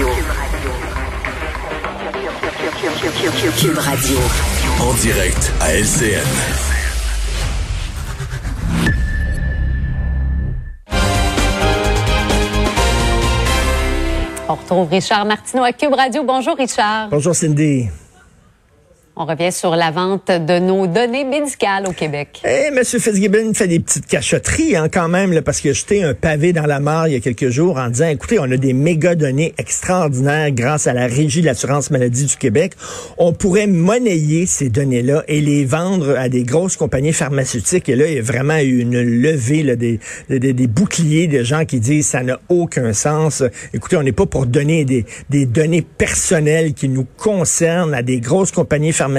Radio. Cube Radio. En direct à LCN. On retrouve Richard Martineau à Cube Radio. Bonjour Richard. Bonjour Cindy. On revient sur la vente de nos données médicales au Québec. Eh, Monsieur Fitzgibbon fait des petites cachotteries, hein, quand même, là, parce qu'il a jeté un pavé dans la mare il y a quelques jours en disant, écoutez, on a des méga données extraordinaires grâce à la Régie de l'assurance maladie du Québec. On pourrait monnayer ces données-là et les vendre à des grosses compagnies pharmaceutiques. Et là, il y a vraiment eu une levée là, des, des, des boucliers de gens qui disent, ça n'a aucun sens. Écoutez, on n'est pas pour donner des, des données personnelles qui nous concernent à des grosses compagnies pharmaceutiques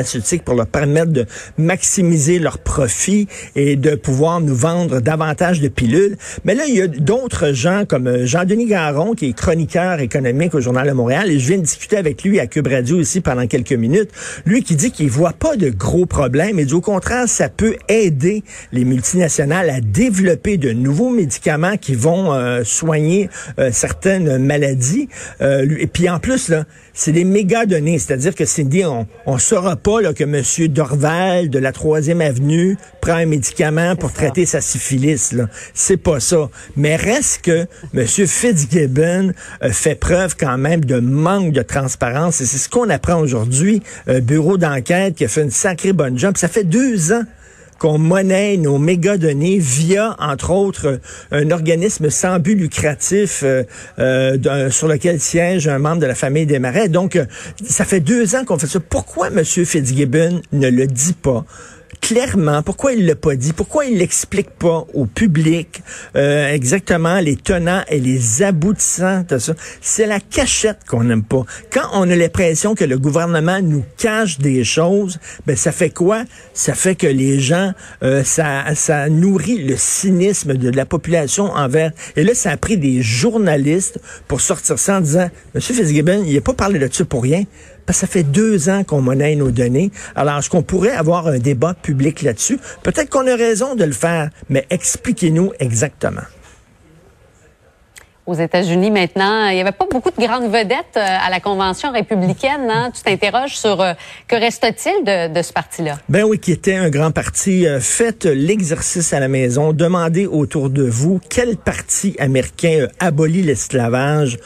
pour leur permettre de maximiser leurs profits et de pouvoir nous vendre davantage de pilules. Mais là, il y a d'autres gens comme euh, Jean-Denis Garon, qui est chroniqueur économique au Journal de Montréal, et je viens de discuter avec lui à Cube Radio ici pendant quelques minutes. Lui qui dit qu'il voit pas de gros problèmes, et du au contraire, ça peut aider les multinationales à développer de nouveaux médicaments qui vont euh, soigner euh, certaines maladies. et puis en plus, là, c'est des méga données, c'est-à-dire que c'est dit, on, on saura pas là, que M. Dorval de la Troisième Avenue prend un médicament pour traiter sa syphilis. C'est pas ça. Mais reste que M. Fitzgibbon euh, fait preuve quand même de manque de transparence. Et c'est ce qu'on apprend aujourd'hui. Un bureau d'enquête qui a fait une sacrée bonne job. Ça fait deux ans qu'on monnaie nos mégadonnées via, entre autres, un organisme sans but lucratif euh, euh, sur lequel siège un membre de la famille des Marais. Donc, euh, ça fait deux ans qu'on fait ça. Pourquoi M. Fitzgibbon ne le dit pas? Clairement pourquoi il l'a pas dit, pourquoi il l'explique pas au public? Euh, exactement les tenants et les aboutissants de ça. C'est la cachette qu'on n'aime pas. Quand on a l'impression que le gouvernement nous cache des choses, ben ça fait quoi? Ça fait que les gens, euh, ça, ça nourrit le cynisme de la population envers. Et là, ça a pris des journalistes pour sortir ça en disant, Monsieur Fitzgibbon, il n'a pas parlé de ça pour rien. Parce que ça fait deux ans qu'on monnaie nos données. Alors, est-ce qu'on pourrait avoir un débat public là-dessus? Peut-être qu'on a raison de le faire, mais expliquez-nous exactement aux États-Unis maintenant. Il n'y avait pas beaucoup de grandes vedettes euh, à la convention républicaine. Hein? Tu t'interroges sur euh, que reste-t-il de, de, ce parti-là? Ben oui, qui était un grand parti. Euh, faites l'exercice à la maison. Demandez autour de vous quel parti américain abolit l'esclavage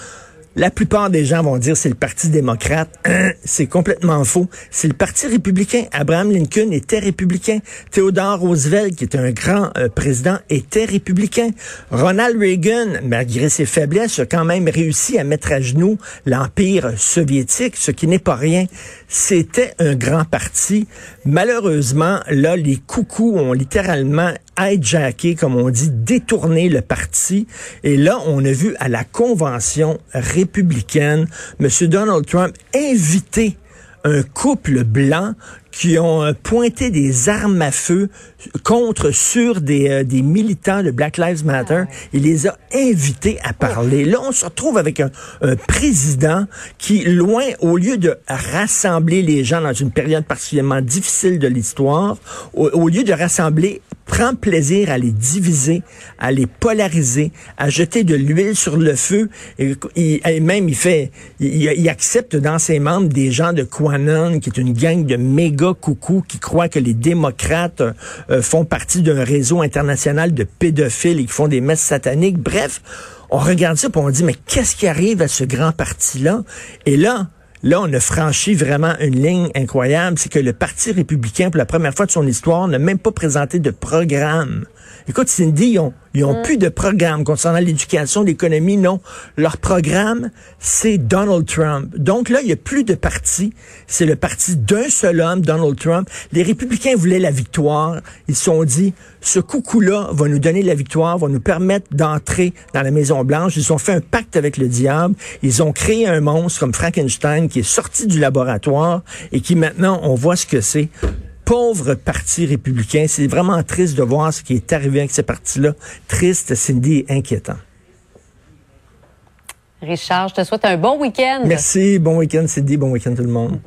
la plupart des gens vont dire c'est le Parti démocrate. c'est complètement faux. C'est le Parti républicain. Abraham Lincoln était républicain. Theodore Roosevelt, qui était un grand euh, président, était républicain. Ronald Reagan, malgré ses faiblesses, a quand même réussi à mettre à genoux l'Empire soviétique, ce qui n'est pas rien. C'était un grand parti. Malheureusement, là, les coucous ont littéralement hijacké, comme on dit, détourné le parti. Et là, on a vu à la convention républicaine, M. Donald Trump inviter un couple blanc qui ont euh, pointé des armes à feu contre sur des, euh, des militants de Black Lives Matter. Il les a invités à parler. Là, on se retrouve avec un, un président qui, loin, au lieu de rassembler les gens dans une période particulièrement difficile de l'histoire, au, au lieu de rassembler prend plaisir à les diviser, à les polariser, à jeter de l'huile sur le feu. Et, même, il fait, il, accepte dans ses membres des gens de Quanon, qui est une gang de méga coucous qui croient que les démocrates euh, font partie d'un réseau international de pédophiles et qui font des messes sataniques. Bref, on regarde ça et on dit, mais qu'est-ce qui arrive à ce grand parti-là? Et là, Là, on a franchi vraiment une ligne incroyable, c'est que le Parti républicain, pour la première fois de son histoire, n'a même pas présenté de programme Écoute, Cindy, ils ont, ils ont plus de programme concernant l'éducation, l'économie, non. Leur programme, c'est Donald Trump. Donc là, il y a plus de parti. C'est le parti d'un seul homme, Donald Trump. Les républicains voulaient la victoire. Ils se sont dit, ce coucou-là va nous donner la victoire, va nous permettre d'entrer dans la Maison-Blanche. Ils ont fait un pacte avec le diable. Ils ont créé un monstre comme Frankenstein qui est sorti du laboratoire et qui maintenant, on voit ce que c'est pauvre parti républicain. C'est vraiment triste de voir ce qui est arrivé avec ce parti-là. Triste, Cindy, inquiétant. Richard, je te souhaite un bon week-end. Merci, bon week-end Cindy, bon week-end tout le monde.